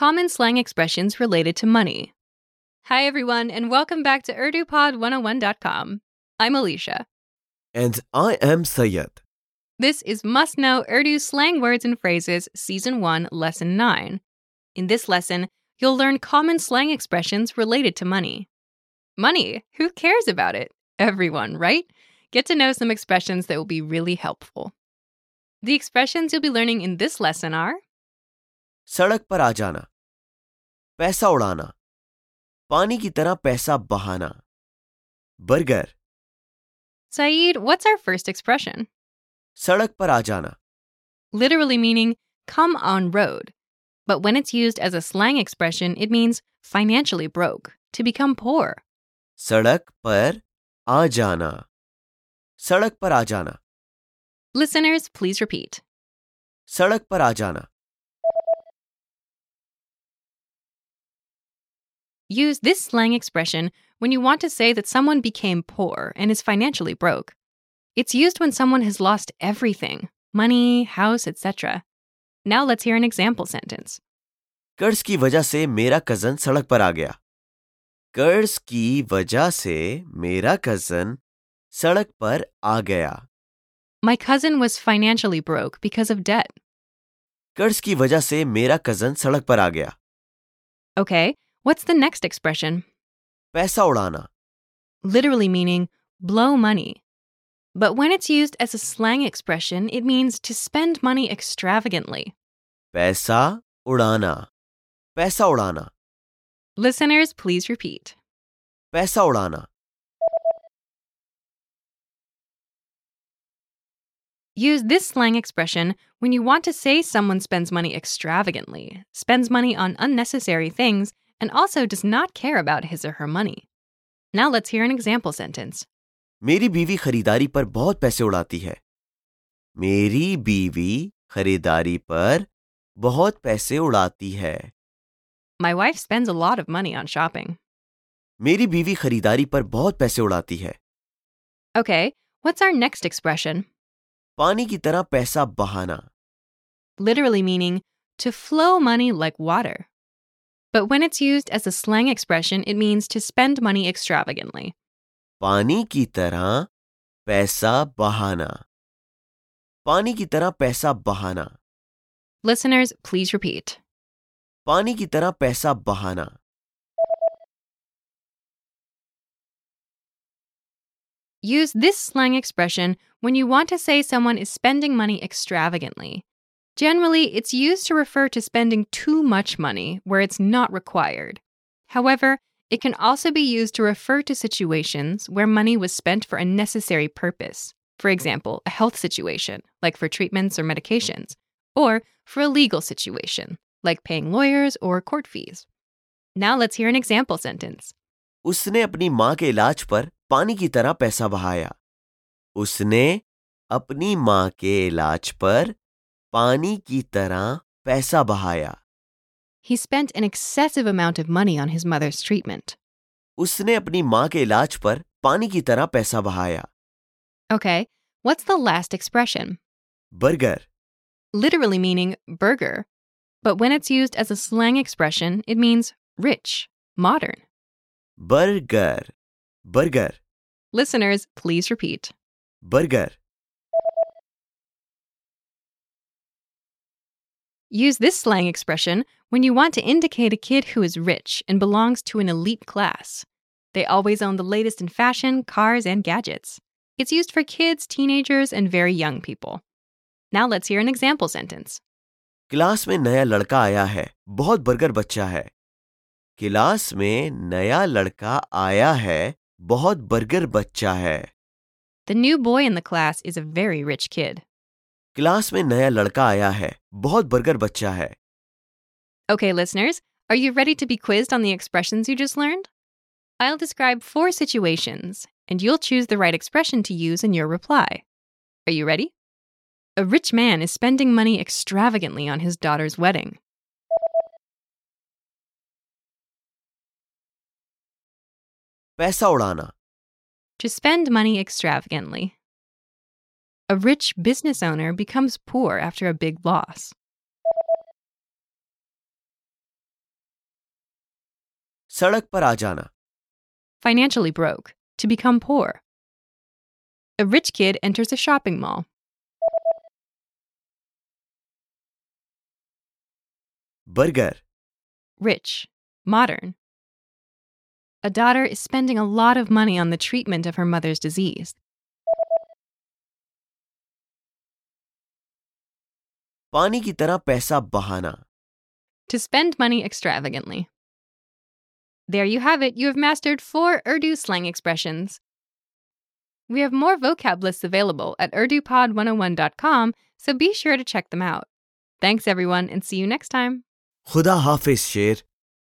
common slang expressions related to money. Hi, everyone, and welcome back to UrduPod101.com. I'm Alicia. And I am Sayed. This is Must Know Urdu Slang Words and Phrases, Season 1, Lesson 9. In this lesson, you'll learn common slang expressions related to money. Money, who cares about it? Everyone, right? Get to know some expressions that will be really helpful. The expressions you'll be learning in this lesson are Sadak par aa. पैसा उड़ाना पानी की तरह पैसा बहाना burger Saeed, what's our first expression? सड़क पर आ जाना Literally meaning come on road. But when it's used as a slang expression, it means financially broke, to become poor. सड़क पर आ जाना सड़क पर आ जाना Listeners, please repeat. सड़क पर आ जाना Use this slang expression when you want to say that someone became poor and is financially broke. It's used when someone has lost everything money, house, etc. Now let's hear an example sentence. कर्ज की वजह से मेरा cousin सड़क पर आ गया कर्ज की वजह से मेरा कजन सड़क पर आ गया My cousin was financially broke because of debt. कर्ज की वजह से मेरा कजन सड़क पर आ गया Okay, what's the next expression? पैसा उड़ाना Literally meaning blow money. But when it's used as a slang expression, it means to spend money extravagantly. पैसा उड़ाना पैसा उड़ाना Listeners, please repeat. पैसा उड़ाना Use this slang expression when you want to say someone spends money extravagantly, spends money on unnecessary things, and also does not care about his or her money. Now let's hear an example sentence. मेरी बीवी खरीदारी पर बहुत पैसे उड़ाती है मेरी बीवी खरीदारी पर बहुत पैसे उड़ाती है My wife spends a lot of money on shopping. मेरी बीवी खरीदारी पर बहुत पैसे उड़ाती है Okay, what's our next expression? पानी की तरह पैसा बहाना Literally meaning to flow money like water. But when it's used as a slang expression, it means to spend money extravagantly. पानी की तरह पैसा बहाना पानी की तरह पैसा बहाना Listeners, please repeat. पानी की तरह पैसा बहाना Use this slang expression when you want to say someone is spending money extravagantly. Generally, it's used to refer to spending too much money where it's not required. However, it can also be used to refer to situations where money was spent for a necessary purpose. For example, a health situation, like for treatments or medications, or for a legal situation, like paying lawyers or court fees. Now let's hear an example sentence. उसने अपनी माँ के इलाज पर पानी की तरह पैसा बहाया उसने अपनी माँ के इलाज पर पानी की तरह पैसा बहाया He spent an excessive amount of money on his mother's treatment. उसने अपनी माँ के इलाज पर पानी की तरह पैसा बहाया Okay, what's the last expression? Burger Literally meaning burger. But when it's used as a slang expression, it means rich, modern. Burger burger Listeners, please repeat. Burger Use this slang expression when you want to indicate a kid who is rich and belongs to an elite class. They always own the latest in fashion, cars, and gadgets. It's used for kids, teenagers, and very young people. Now let's hear an example sentence. Class में नया लड़का आया है बहुत burger बच्चा है class में नया लड़का आया है बहुत बर्गर बच्चा है The new boy in the class is a very rich kid. Class में नया लड़का आया है बहुत बर्गर बच्चा है Okay, listeners, are you ready to be quizzed on the expressions you just learned? I'll describe four situations, and you'll choose the right expression to use in your reply. Are you ready? A rich man is spending money extravagantly on his daughter's wedding. पैसा उड़ाना To spend money extravagantly. A rich business owner becomes poor after a big loss. सड़क पर आ जाना Financially broke. To become poor. A rich kid enters a shopping mall. Burger Rich. Modern. A daughter is spending a lot of money on the treatment of her mother's disease. पानी की तरह पैसा बहाना To spend money extravagantly. There you have it. You have mastered four Urdu slang expressions. We have more vocab lists available at urdupod101.com, so be sure to check them out. Thanks, everyone, and see you next time. खुदा हाफिज शेर